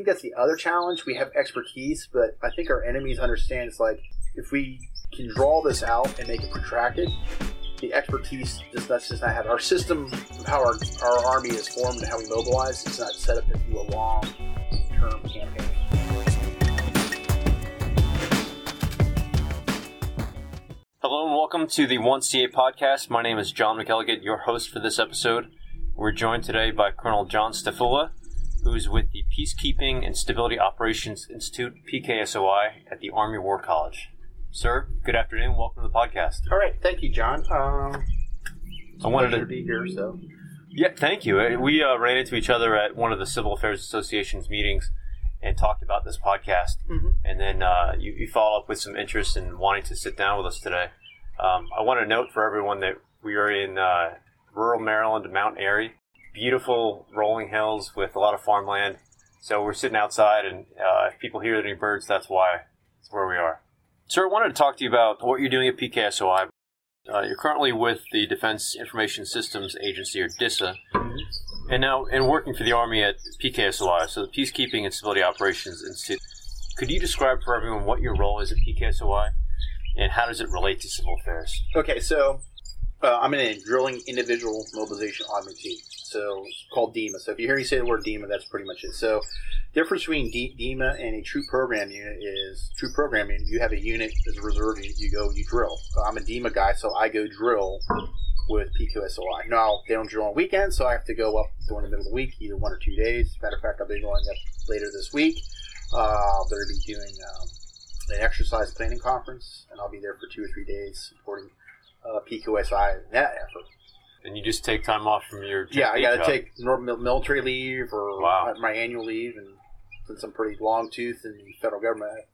think that's the other challenge. We have expertise, but I think our enemies understand it's like if we can draw this out and make it protracted, the expertise just that's just not have our system, how our, our army is formed and how we mobilize. is not set up to do a long term campaign. Hello and welcome to the 1CA podcast. My name is John McElligott, your host for this episode. We're joined today by Colonel John Stafula, who's with the Peacekeeping and Stability Operations Institute, PKSOI, at the Army War College. Sir, good afternoon. Welcome to the podcast. All right, thank you, John. Um, I wanted to be here. So Yeah, thank you. Uh, We uh, ran into each other at one of the Civil Affairs Association's meetings and talked about this podcast. Mhm. And then uh, you, you follow up with some interest in wanting to sit down with us today. Um, I want to note for everyone that we are in uh, rural Maryland, Mount Airy. Beautiful rolling hills with a lot of farmland. So we're sitting outside, and uh, if people hear any birds, that's why. That's where we are. Sir, I wanted to talk to you about what you're doing at PKSOI. Uh, you're currently with the Defense Information Systems Agency, or DISA, and now and working for the Army at PKSOI, so the Peacekeeping and Stability Operations Institute. Could you describe for everyone what your role is at PKSOI, and how does it relate to civil affairs? Okay, so uh, I'm in a drilling individual mobilization augmentee, so it's called DIMA. So if you hear me say the word DIMA, that's pretty much it. So difference between D- DIMA and a true program unit is true programming. You have a unit as a reserve unit. You go, you drill. So I'm a DIMA guy, so I go drill with PKSOI. Now they don't drill on weekends, so I have to go up during the middle of the week, either one or two days. Matter of fact, I'll be going up later this week. Uh, they're going to be doing um, an exercise planning conference, and I'll be there for two or three days supporting uh, PQSI in that effort. And you just take time off from your Yeah, I got to take military leave or Wow. my annual leave, and since I'm pretty long tooth in the federal government, I have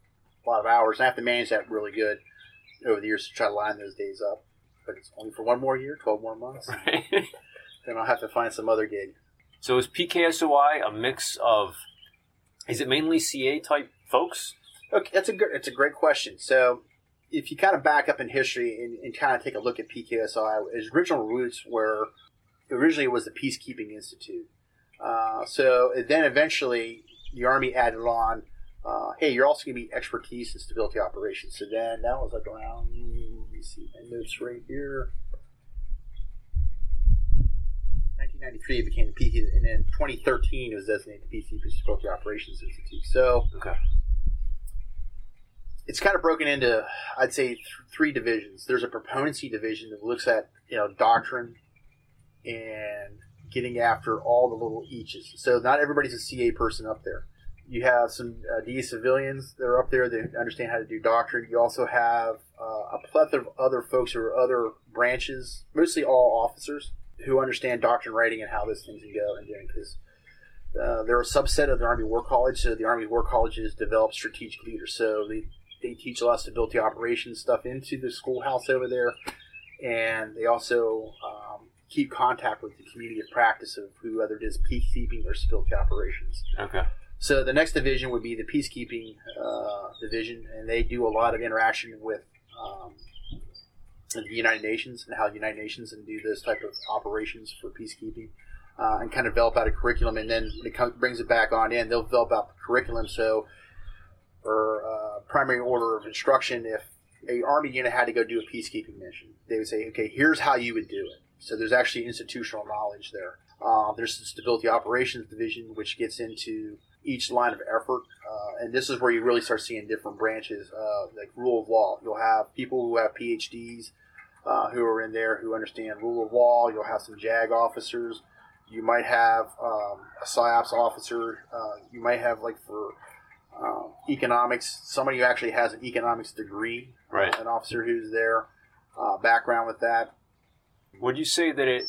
a lot of hours, and I have to manage that really good over the years to try to line those days up. But it's only for one more year, 12 more months. then I'll have to find some other gig. so is PKSOI a mix of? Is it mainly CA type folks? Okay, that's a good. It's a great question. So, if you kind of back up in history and, and kind of take a look at PKSI, its original roots were originally it was the Peacekeeping Institute. Uh, so then eventually the Army added on, uh, hey, you're also going to be expertise in stability operations. So then that was like around. Let me see my notes right here. 1993 it became the PK, and then 2013 it was designated the Peacekeeping Stability Operations Institute. So Okay. It's kind of broken into i'd say th- three divisions there's a proponency division that looks at you know doctrine and getting after all the little eaches so not everybody's a ca person up there you have some uh, DE civilians that are up there that understand how to do doctrine. You also have uh, a plethora of other folks who are other branches, mostly all officers, who understand doctrine writing and how those things can go and doing. Because uh, they're a subset of the Army War College, so the Army War Colleges developed strategic leaders. So they, they teach a lot of stability operations stuff into the schoolhouse over there, and they also um, keep contact with the community of practice of who whether it is peacekeeping or stability operations. Okay. So the next division would be the peacekeeping uh, division, and they do a lot of interaction with um, the United Nations and how the United Nations and do this type of operations for peacekeeping, uh, and kind of develop out a curriculum. And then when it comes, brings it back on in, they'll develop out the curriculum. So, for uh, primary order of instruction, if a army unit had to go do a peacekeeping mission, they would say, "Okay, here's how you would do it." So there's actually institutional knowledge there. Uh, there's the stability operations division, which gets into each line of effort, uh, and this is where you really start seeing different branches, uh, like rule of law. You'll have people who have PhDs uh, who are in there who understand rule of law. You'll have some JAG officers. You might have um, a PSYOPS officer. Uh, you might have like for uh, economics, somebody who actually has an economics degree, Right. an officer who's there, uh, background with that. Would you say that it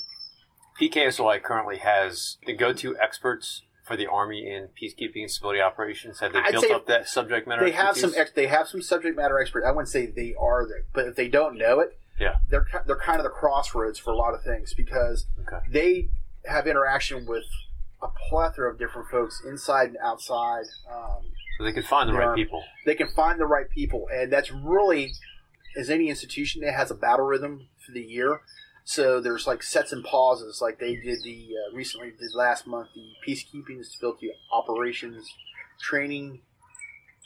PKSOI currently has the go-to experts for the Army in peacekeeping and civilian operations? Have they I'd built up that subject matter? They have some ex- they have some subject matter experts. I wouldn't say they are there, but if they don't know it, Yeah. they're they're kind of the crossroads for a lot of things because Okay. they have interaction with a plethora of different folks inside and outside. Um, So they can find the right people. they can find the right people, and that's really as any institution that has a battle rhythm for the year. So there's like sets and pauses, like they did the uh, recently did last month the peacekeeping stability operations training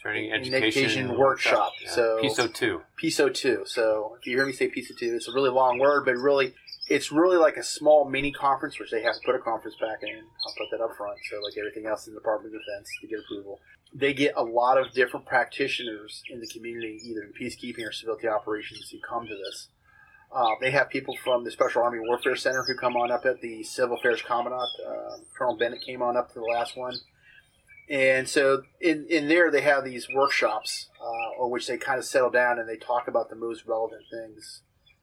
Training education, education workshop. Yeah. So PSOTEW. PISO two. So if you hear me say PSOTEW, it's a really long word, but really, it's really like a small mini conference, which they have to put a conference pack in. I'll put that up front. So like everything else in the Department of Defense to get approval. They get a lot of different practitioners in the community, either in peacekeeping or stability operations, who come to this. Uh, they have people from the Special Army Warfare Center who come on up at the Civil Affairs Commandant. Uh, Colonel Bennett came on up to the last one. And so in, in there, they have these workshops, uh, which they kind of settle down and they talk about the most relevant things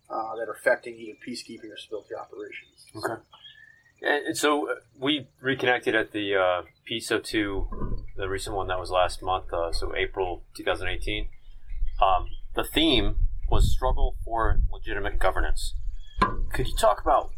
uh, that are affecting either peacekeeping or stability operations. Okay. And and so uh, we reconnected at the uh, PSOTEW, the recent one that was last month, uh, so April 2018. Um, the theme was struggle for legitimate governance. Could you talk about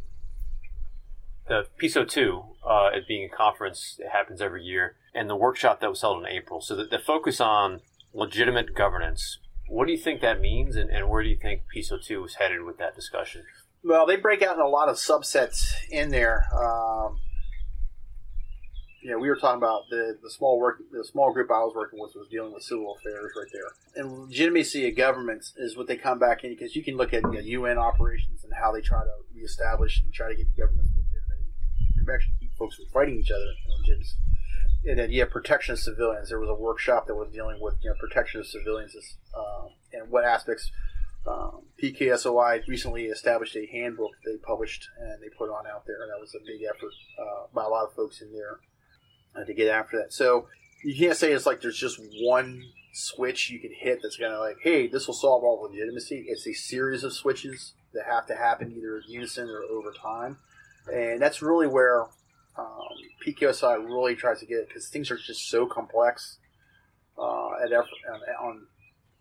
the PSOTEW, uh, it being a conference that happens every year, and the workshop that was held in April? So the, the focus on legitimate governance, what do you think that means, and, and where do you think PSOTEW was headed with that discussion? Well, they break out in a lot of subsets in there. Um, know, we were talking about the, the small work, the small group I was working with was dealing with civil affairs right there. And legitimacy of governments is what they come back in because you can look at you know, UN operations and how they try to reestablish and try to get governments legitimate. You actually keep folks from fighting each other. Legitimacy. and then you have protection of civilians. There was a workshop that was dealing with you know protection of civilians uh, and what aspects. Um, PKSOI recently established a handbook they published and they put on out there. And that was a big effort uh, by a lot of folks in there uh, to get after that. So you can't say it's like there's just one switch you can hit that's going to like, hey, this will solve all legitimacy. It's a series of switches that have to happen either in unison or over time, and that's really where um, PKSI really tries to get it because things are just so complex uh, at effort, on, on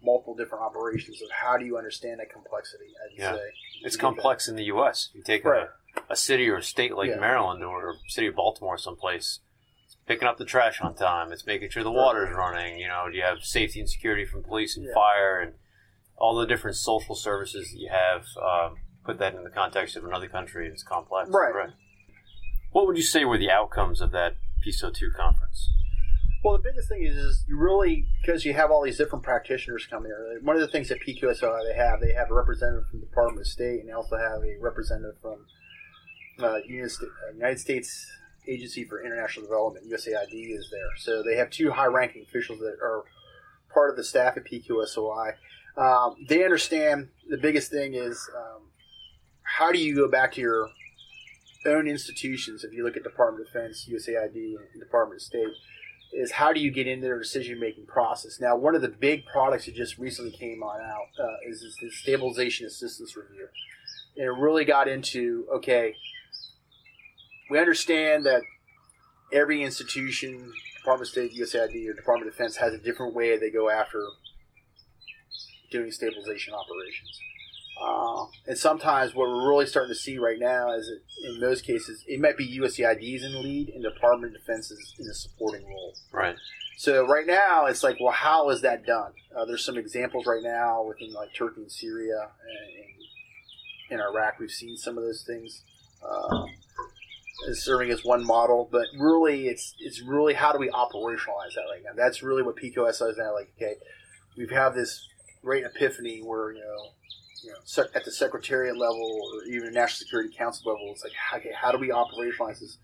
multiple different operations of how do you understand that complexity? I'd Yeah. say It's complex in the U.S. You take Right. a, a city or a state like Yeah. Maryland or city of Baltimore, someplace. Picking up the trash on time. It's making sure the water's running. You know, you have safety and security from police and Yeah. fire and all the different social services that you have. Um, put that in the context of another country. It's complex. Right. What would you say were the outcomes of that PSOTEW conference? Well, the biggest thing is, is you really because you have all these different practitioners come here. One of the things that PQSI they have, they have a representative from the Department of State, and they also have a representative from uh, United, uh, United States Agency for International Development. USAID is there, so they have two high-ranking officials that are part of the staff at PKSOI. Um, they understand the biggest thing is um, how do you go back to your own institutions? If you look at Department of Defense, USAID, and Department of State is how do you get into their decision making process? Now, one of the big products that just recently came on out uh, is this, this stabilization assistance review, and it really got into okay, we understand that every institution, Department of State, USAID, or Department of Defense has a different way they go after doing stabilization operations. Uh, and sometimes what we're really starting to see right now is that in most cases, it might be USAIDs in the lead and Department of Defense is in a supporting role. Right. So right now, it's like, well, how is that done? Uh, there's some examples right now within like Turkey and Syria and in Iraq. We've seen some of those things um, as serving as one model, but really, it's it's really how do we operationalize that right now? That's really what PQSI is now. Like, okay, we've had this great epiphany where you know. You know, at the secretariat level or even National Security Council level, it's like, okay, how do we operationalize this?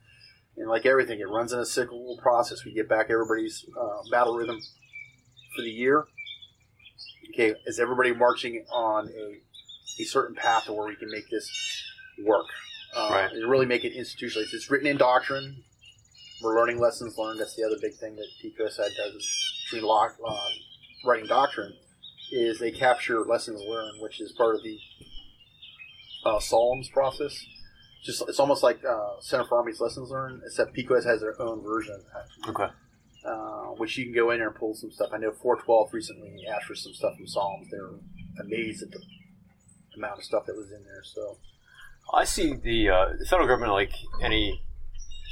And like everything, it runs in a cyclical process. We get back everybody's uh, battle rhythm for the year. Okay, is everybody marching on a, a certain path to where we can make this work? Uh, Right. And really make it institutionalized. It's written in doctrine. We're learning lessons learned. That's the other big thing that PQSI does between lock, uh, writing doctrine is they capture lessons learned, which is part of the uh, SOLLIMS process just it's almost like uh, Center for Army's lessons learned, except PQS has their own version Okay. uh, which you can go in there and pull some stuff. I know 412 recently asked for some stuff from SOLLIMS. They're amazed at the amount of stuff that was in there. So I see the, uh, the federal government like any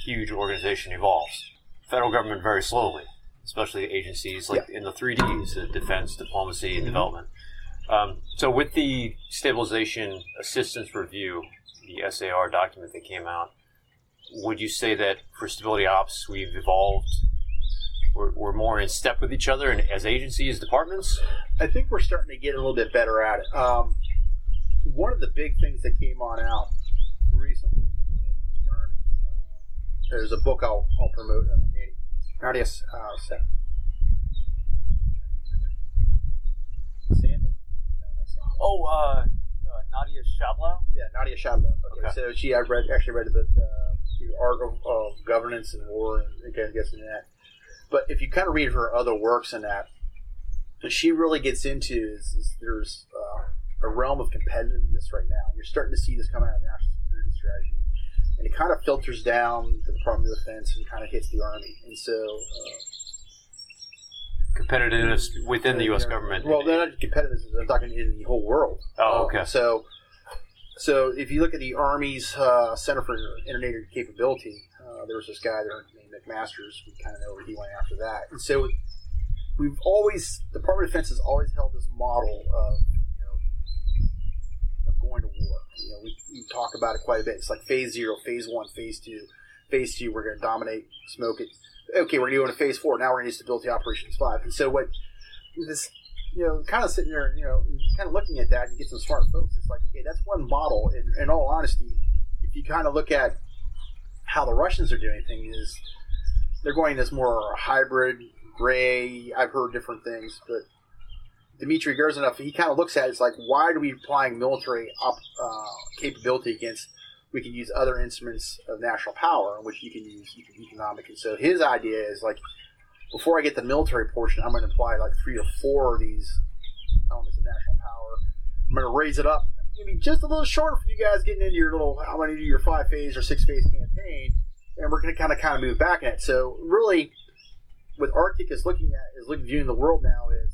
huge organization evolves. Federal government very slowly, especially agencies like in the three Ds: uh, defense, diplomacy, and Mhm. development. Um, so, with the stabilization assistance review, the SAR document that came out, would you say that for stability ops we've evolved we're, we're more in step with each other and as agencies, departments. I think we're starting to get a little bit better at it. Um, one of the big things that came on out recently uh, from the Army, uh, there's a book I'll, I'll promote. Uh, Nadia uh, Sa- Sandow? No, that's not- Oh, uh, uh, Nadia Shablau. Yeah, Nadia Schadlow. Okay, Okay. so she I read actually read the uh, the art of, of governance and war, and again gets into that. But if you kind of read her other works and that, what she really gets into is, is there's uh, a realm of competitiveness right now. You're starting to see this come out of the national security strategy, and it kind of filters down to the Department of Defense and kind of hits the Army. And so, uh, Competitiveness within the U.S. government. Well, they're not competitiveness. I'm talking in the whole world. Oh, Uh, okay. so, so if you look at the Army's uh, Center for Integrated Capability, uh, there was this guy there named McMasters. We kind of know where he went after that. And so, we've always the Department of Defense has always held this model of you know of going war. You know, we, we talk about it quite a bit. It's like phase zero, phase one, phase two. Phase two, we're going to dominate, smoke it. Okay, we're going to go into phase four. Now we're going to stability operations five. And so what this you know, kind of sitting there, you know, kind of looking at that, and get some smart folks. It's like, okay, that's one model. And in all honesty, if you kind of look at how the Russians are doing things, is they're going this more hybrid, gray. I've heard different things, but Dmitry Gerzanov, he kind of looks at it, it's like, why are we applying military op, uh, capability against? We can use other instruments of national power, which you can use economic. And so his idea is like, before I get the military portion, I'm going to apply like three or four of these elements of national power. I'm going to raise it up, maybe just a little short for you guys getting into your little, I'm going to do your five phase or six phase campaign, and we're going to kind of kind of move back in it. So really, what ARCIC is looking at is looking viewing the world now is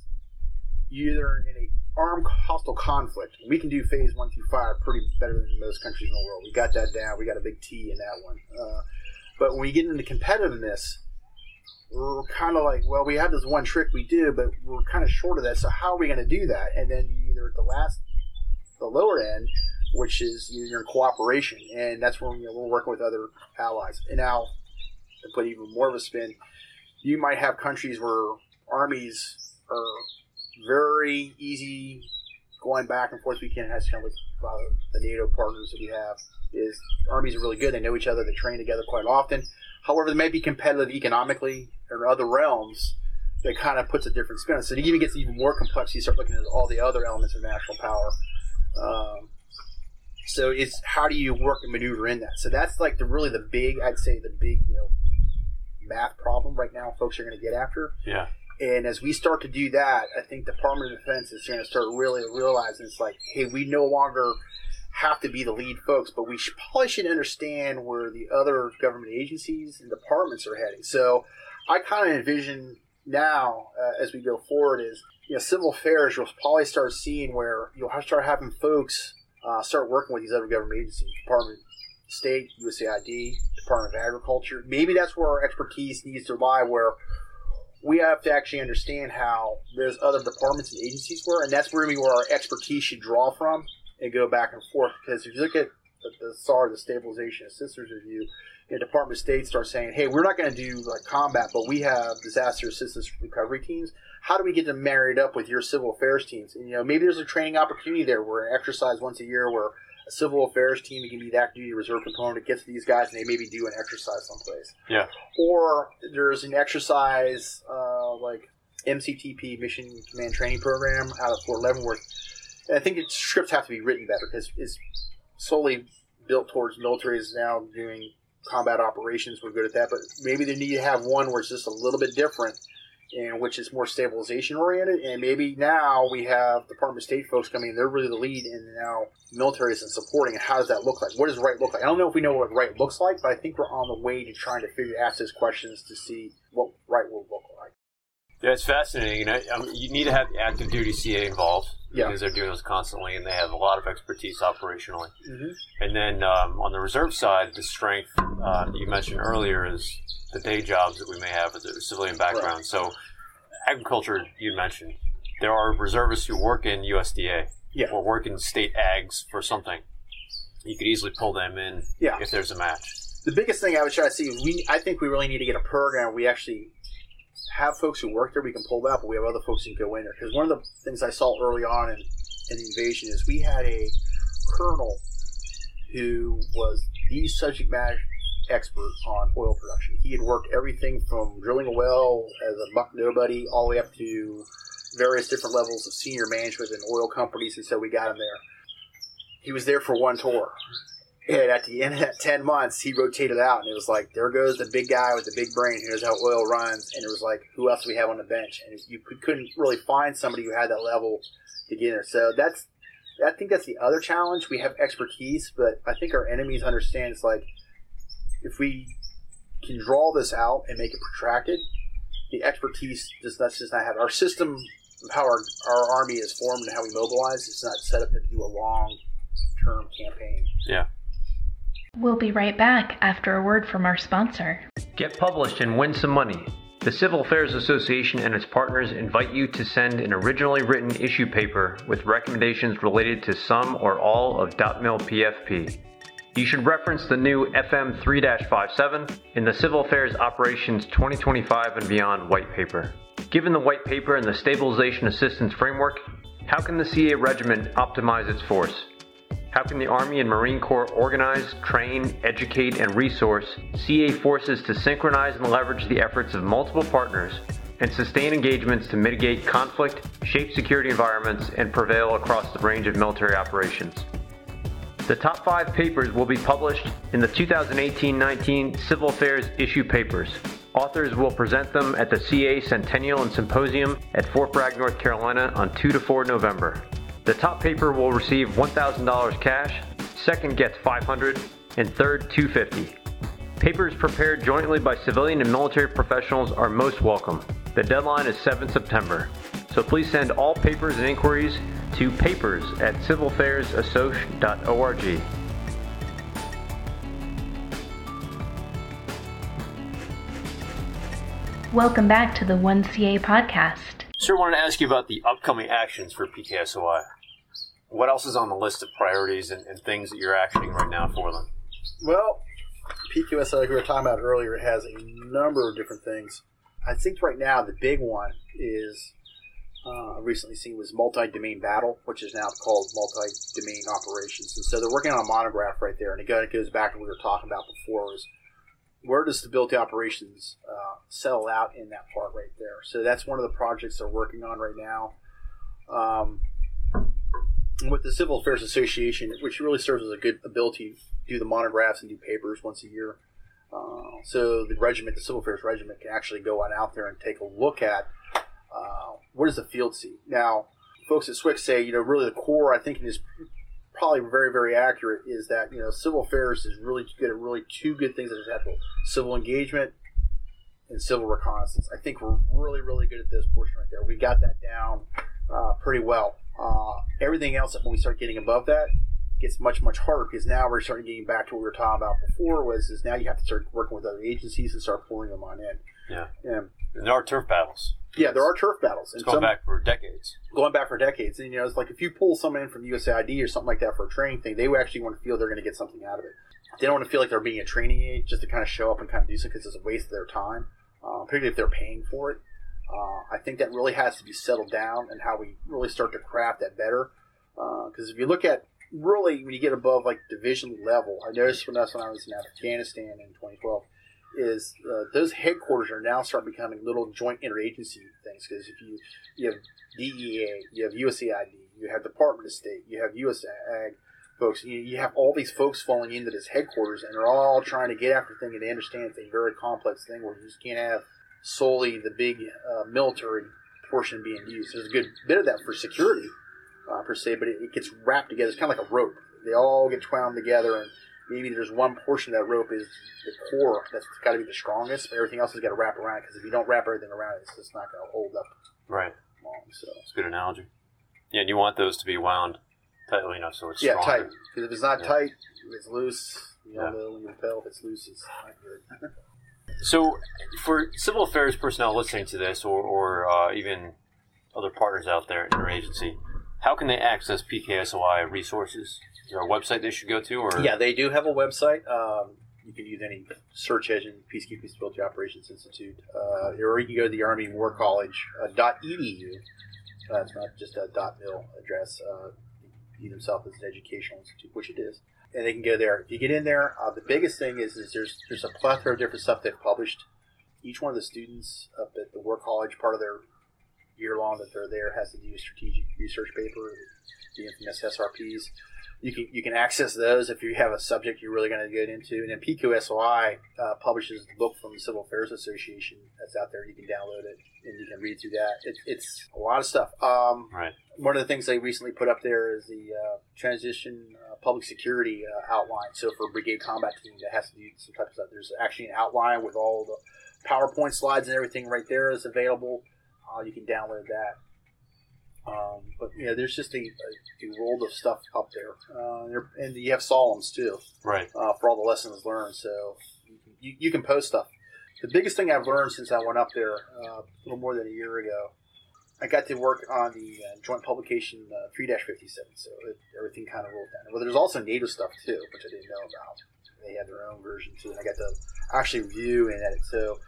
either in a armed hostile conflict. We can do phase one through five pretty better than most countries in the world. We got that down. We got a big T in that one. Uh, but when we get into competitiveness, we're kind of like, well, we have this one trick we do, but we're kind of short of that. So how are we going to do that? And then you either at the last, the lower end, which is you're in cooperation, and that's when you know, we're working with other allies. And now, to put even more of a spin, you might have countries where armies are very easy going back and forth. We can have kind of uh, the NATO partners that we have is armies are really good. They know each other. They train together quite often. However, they may be competitive economically or other realms. That kind of puts a different spin. on it. So it even gets even more complex. You start looking at all the other elements of national power. Um, so it's how do you work and maneuver in that? So that's like the really the big, I'd say the big, you know, math problem right now. Folks are going to get after. Yeah. And as we start to do that, I think Department of Defense is going to start really realizing it's like, hey, we no longer have to be the lead folks, but we should, probably should understand where the other government agencies and departments are heading. So I kind of envision now, uh, as we go forward, is you know, civil affairs. You'll probably start seeing where you'll start having folks uh, start working with these other government agencies, Department of State, USAID, Department of Agriculture. Maybe that's where our expertise needs to lie, where we have to actually understand how there's other departments and agencies were, and that's really where our expertise should draw from and go back and forth. Because if you look at the, the SAR, the Stabilization Assistance Review, the Department of State starts saying, "Hey, we're not going to do like combat, but we have disaster assistance recovery teams. How do we get them married up with your civil affairs teams? And you know, maybe there's a training opportunity there where an exercise once a year where a civil affairs team it can be the active duty reserve component that gets these guys, and they maybe do an exercise someplace. Yeah. Or there's an exercise uh, like MCTP Mission Command Training Program out of Fort Leavenworth. And I think its scripts have to be written better because it's solely built towards military is now doing combat operations. We're good at that, but maybe they need to have one where it's just a little bit different, and which is more stabilization oriented. And maybe now we have Department of State folks coming in; they're really the lead, and now military isn't supporting. And how does that look like? What does right look like? I don't know if we know what right looks like, but I think we're on the way to trying to figure ask those questions to see what right will look like. Yeah, it's fascinating. You um, know, you need to have the active duty CA involved Yeah. because they're doing this constantly, and they have a lot of expertise operationally. Mm-hmm. And then um, on the reserve side, the strength uh, you mentioned earlier is the day jobs that we may have with a civilian background. So, agriculture, you mentioned, there are reservists who work in USDA Yeah. or work in state ags for something. You could easily pull them in Yeah. if there's a match. the biggest thing I would try to see we I think we really need to get a program we actually have folks who work there we can pull that, but we have other folks who can go in there. Because one of the things I saw early on in, in the invasion is we had a colonel who was the subject matter expert on oil production. He had worked everything from drilling a well as a buck nobody all the way up to various different levels of senior management in oil companies, and so we got him there. He was there for one tour. And at the end of that 10 months, he rotated out, and it was like, there goes the big guy with the big brain who knows how oil runs. And it was like, who else do we have on the bench? And you couldn't really find somebody who had that level to get in there. So that's, I think that's the other challenge. We have expertise, but I think our enemies understand it's like, if we can draw this out and make it protracted, the expertise does that's just not have our system of how our, our army is formed and how we mobilize. It's not set up to do a long term campaign. Yeah. We'll be right back after a word from our sponsor. Get published and win some money. The Civil Affairs Association and its partners invite you to send an originally written issue paper with recommendations related to some or all of .mil PFP. You should reference the new FM 3 57 in the Civil Affairs Operations 2025 and Beyond white paper. Given the white paper and the Stabilization Assistance Framework, how can the CA Regiment optimize its force? How can the Army and Marine Corps organize, train, educate, and resource CA forces to synchronize and leverage the efforts of multiple partners and sustain engagements to mitigate conflict, shape security environments, and prevail across the range of military operations? The top five papers will be published in the 2018 19 Civil Affairs Issue Papers. Authors will present them at the CA Centennial and Symposium at Fort Bragg, North Carolina on 2 to 4 November. The top paper will receive $1,000 cash, second gets 500, and third 250. Papers prepared jointly by civilian and military professionals are most welcome. The deadline is 7 September. So please send all papers and inquiries to papers at civilaffairsassoc.org. Welcome back to the 1CA podcast. Sir, I wanted to ask you about the upcoming actions for PKSOI what else is on the list of priorities and, and things that you're actioning right now for them? Well, PQS, like we were talking about earlier, has a number of different things. I think right now the big one is uh, recently seen was multi-domain battle, which is now called multi-domain operations. And so they're working on a monograph right there. And again, it goes back to what we were talking about before: is where does the stability operations uh, settle out in that part right there? So that's one of the projects they're working on right now. Um, with the Civil Affairs Association, which really serves as a good ability to do the monographs and do papers once a year. Uh, so the regiment, the Civil Affairs Regiment, can actually go on out there and take a look at uh, what does the field see. Now, folks at SWCS say, you know, really the core, I think, is probably very, very accurate, is that, you know, civil affairs is really good at really two good things that just happen civil engagement and civil reconnaissance. I think we're really, really good at this portion right there. We got that down uh, pretty well. Uh, everything else, when we start getting above that, gets much much harder because now we're starting getting back to what we were talking about before. Was is now you have to start working with other agencies and start pulling them on in. Yeah. And, and there are turf battles. Yeah, there are turf battles. It's and going some, back for decades. Going back for decades, and you know, it's like if you pull someone in from USAID or something like that for a training thing, they actually want to feel they're going to get something out of it. They don't want to feel like they're being a training aid just to kind of show up and kind of do something because it's a waste of their time, uh, particularly if they're paying for it. Uh, I think that really has to be settled down and how we really start to craft that better. Because uh, if you look at really when you get above like division level, I noticed when that's when I was in Afghanistan in 2012, is uh, those headquarters are now starting becoming little joint interagency things. Because if you you have DEA, you have USAID, you have Department of State, you have USAG folks, you, you have all these folks falling into this headquarters, and they're all trying to get after things, and they understand it's a very complex thing where you just can't have solely the big uh, military portion being used. There's a good bit of that for security uh, per se, but it, it, gets wrapped together. It's kind of like a rope. They all get wound together, and maybe there's one portion of that rope is the core that's got to be the strongest, but everything else has got to wrap around. Because if you don't wrap everything around it, it's just not going to hold up. Right. Long, so it's a good analogy. Yeah, and you want those to be wound tightly enough so it's yeah stronger. tight. Because if it's not yeah. tight, if it's loose, you don't yeah. know when you repel. If it's loose, it's not good. So, for civil affairs personnel listening to this, or, or uh, even other partners out there in our agency, how can they access PKSOI resources? Is there a website they should go to? Or yeah, they do have a website. Um, you can use any search engine, Peacekeeping Stability Operations Institute, uh, or you can go to the Army War College uh, .edu. Uh, it's not just a .mil address. Uh, he himself is an educational institute, which it is, and they can go there. If you get in there, uh, the biggest thing is, is there's there's a plethora of different stuff they've published. Each one of the students up at the War College, part of their year long that they're there, has to do a strategic research paper, the infamous SRPs you can you can access those if you have a subject you're really going to get into. And then PKSOI uh, publishes the book from the Civil Affairs Association that's out there. You can download it and you can read through that. It, it's a lot of stuff. Um, Right. One of the things they recently put up there is the uh, transition uh, public security uh, outline. So for brigade combat team that has to do some type of stuff, there's actually an outline with all the PowerPoint slides and everything right there is available. Uh, you can download that. Um, but yeah, there's just a, a, a world of stuff up there, uh, and, you have SOLLIMS too Right. uh, for all the lessons learned. So you can, you, you can post stuff. The biggest thing I've learned since I went up there uh, a little more than a year ago, I got to work on the uh, joint publication uh, 3 57. So it, everything kind of rolled down. Well, there's also native stuff too, which I didn't know about. They had their own version too, and I got to actually review and edit. So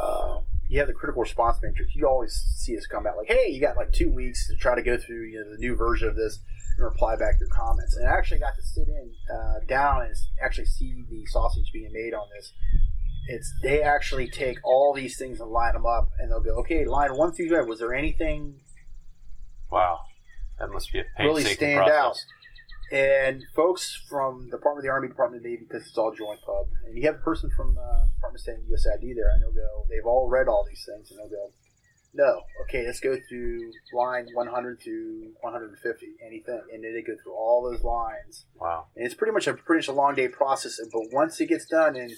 uh, you have the critical response matrix. You always see this come out like, hey, you got like two weeks to try to go through you know, the new version of this and reply back your comments. And I actually got to sit in uh, down and actually see the sausage being made on this. It's they actually take all these things and line them up, and they'll go, okay, line one through five. Was there anything Wow. That must be a really stand process. out? And folks from the Department of the Army, Department of the Navy, because it's all joint pub, and you have a person from uh, Department of State and USAID there, and they'll go, they've all read all these things, and they'll go, no, okay, let's go through line 100 to 150, anything, and then they go through all those lines, Wow. and it's pretty much a pretty much a long day process. But once it gets done, and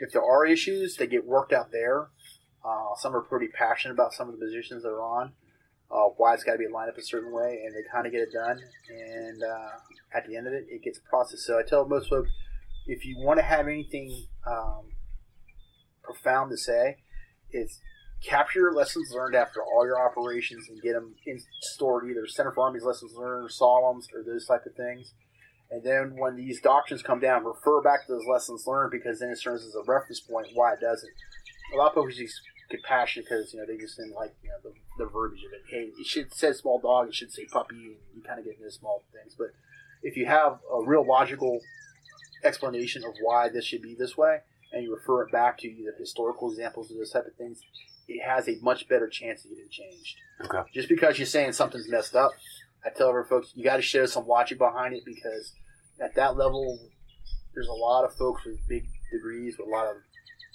if there are issues, they get worked out there. Uh, some are pretty passionate about some of the positions they're on, uh, why it's got to be lined up a certain way, and they kind of get it done. And uh, at the end of it, it gets processed. So I tell most folks, if you want to have anything um, profound to say, it's capture your lessons learned after all your operations and get them in, stored either Center for Army's lessons learned or SOLLIMS or those type of things. And then when these doctrines come down, refer back to those lessons learned because then it serves as a reference point why it doesn't. A lot of folks passionate because you know they just didn't like you know the, the verbiage of it. Hey, it should say small dog, it should say puppy, and you kind of get into small things. But if you have a real logical explanation of why this should be this way, and you refer it back to either historical examples of those type of things, it has a much better chance of getting changed. Okay. Just because you're saying something's messed up, I tell our folks you got to show some logic behind it because at that level, there's a lot of folks with big degrees with a lot of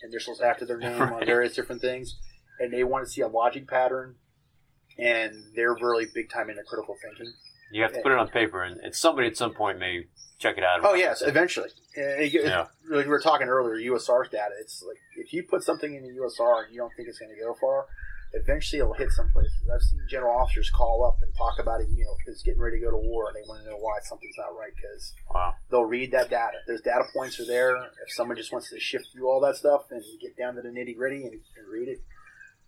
initials after their name on various different things, and they want to see a logic pattern, and they're really big time into critical thinking. You have to put it on paper, and, and somebody at some point may check it out. Oh yes, eventually. It- it- Yeah. like we were talking earlier, USR's data. It's like if you put something in the USR and you don't think it's going to go far, eventually it'll hit some places. I've seen general officers call up and talk about it. You know, it's getting ready to go to war, and they want to know why something's not right because Wow. they'll read that data. Those data points are there. If someone just wants to shift through all that stuff and get down to the nitty gritty and, and read it,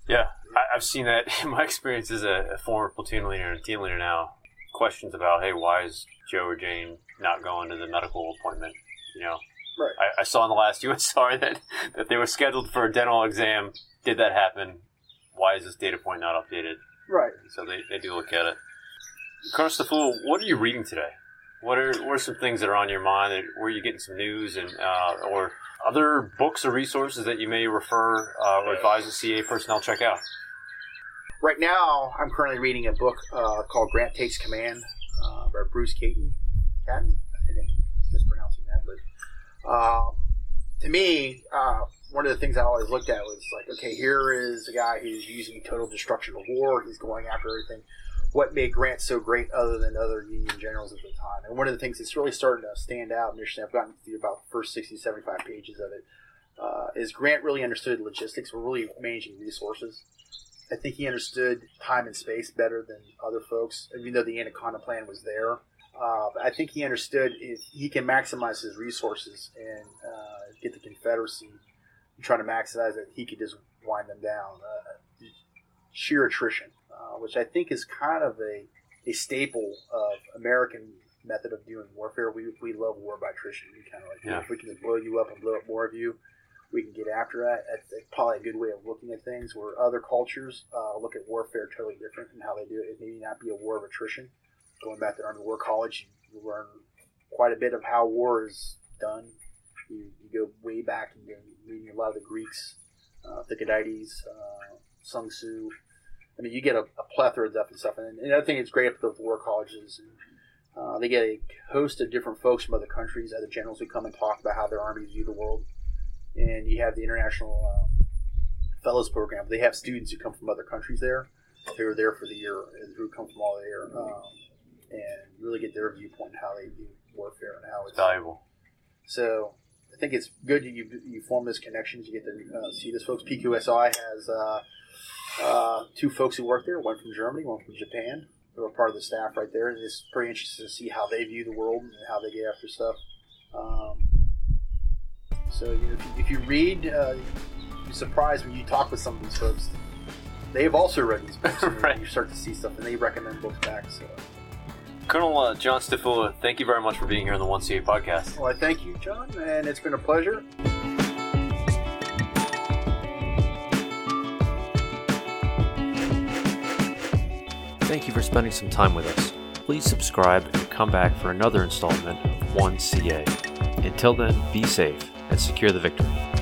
Yeah, I, I've seen that in my experience as a, a former platoon leader and a team leader now. Questions about, hey, why is Joe or Jane not going to the medical appointment? You know, right? I, I saw in the last USR that, that they were scheduled for a dental exam. Did that happen? Why is this data point not updated? Right. So they, they do look at it. Colonel Staful, what are you reading today? What are what are some things that are on your mind? That, where are you getting some news and uh, or other books or resources that you may refer uh, or advise the CA personnel check out? Right now, I'm currently reading a book uh, called Grant Takes Command uh, by Bruce Caton. Catton? I think I'm mispronouncing that, but um, to me, uh, one of the things I always looked at was like, okay, here is a guy who's using total destruction of war. He's going after everything. What made Grant so great other than other Union generals at the time? And one of the things that's really starting to stand out, and I've gotten through about the first 60, 75 pages of it, uh, is Grant really understood logistics. We're really managing resources. I think he understood time and space better than other folks, even though the Anaconda plan was there. Uh, I think he understood if he can maximize his resources and uh, get the Confederacy try to maximize it, he could just wind them down. Uh, sheer attrition, uh, which I think is kind of a, a staple of American method of doing warfare. We we love war by attrition. We kind of like Yeah. if we can just blow you up and blow up more of you, we can get after that. That's that's probably a good way of looking at things. Where other cultures uh, look at warfare totally different and how they do it. It may not be a war of attrition. Going back to Army War College, you learn quite a bit of how war is done. You, you go way back and you're reading a lot of the Greeks, uh, Thucydides, uh, Sun Tzu. I mean, you get a, a plethora of different stuff. And, and I think it's great at the war colleges. And, uh, they get a host of different folks from other countries, other generals who come and talk about how their armies view the world. And you have the International uh, Fellows Program. They have students who come from other countries there, who are there for the year, and who come from all there, um, and really get their viewpoint on how they view warfare and how It's it's valuable. so I think it's good you you form those connections. You get to uh, see those folks. PQSI has uh, uh, two folks who work there, one from Germany, one from Japan, who are part of the staff right there. And it's pretty interesting to see how they view the world and how they get after stuff. Um, so you know, if, you, if you read, uh, you're surprised when you talk with some of these folks. They've also read these books, and Right. you start to see stuff, and they recommend books back. So, Colonel uh, John Stifula, thank you very much for being here on the 1CA podcast. well, I thank you, John, and it's been a pleasure. Thank you for spending some time with us. Please subscribe and come back for another installment of 1CA. Until then, be safe and secure the victory.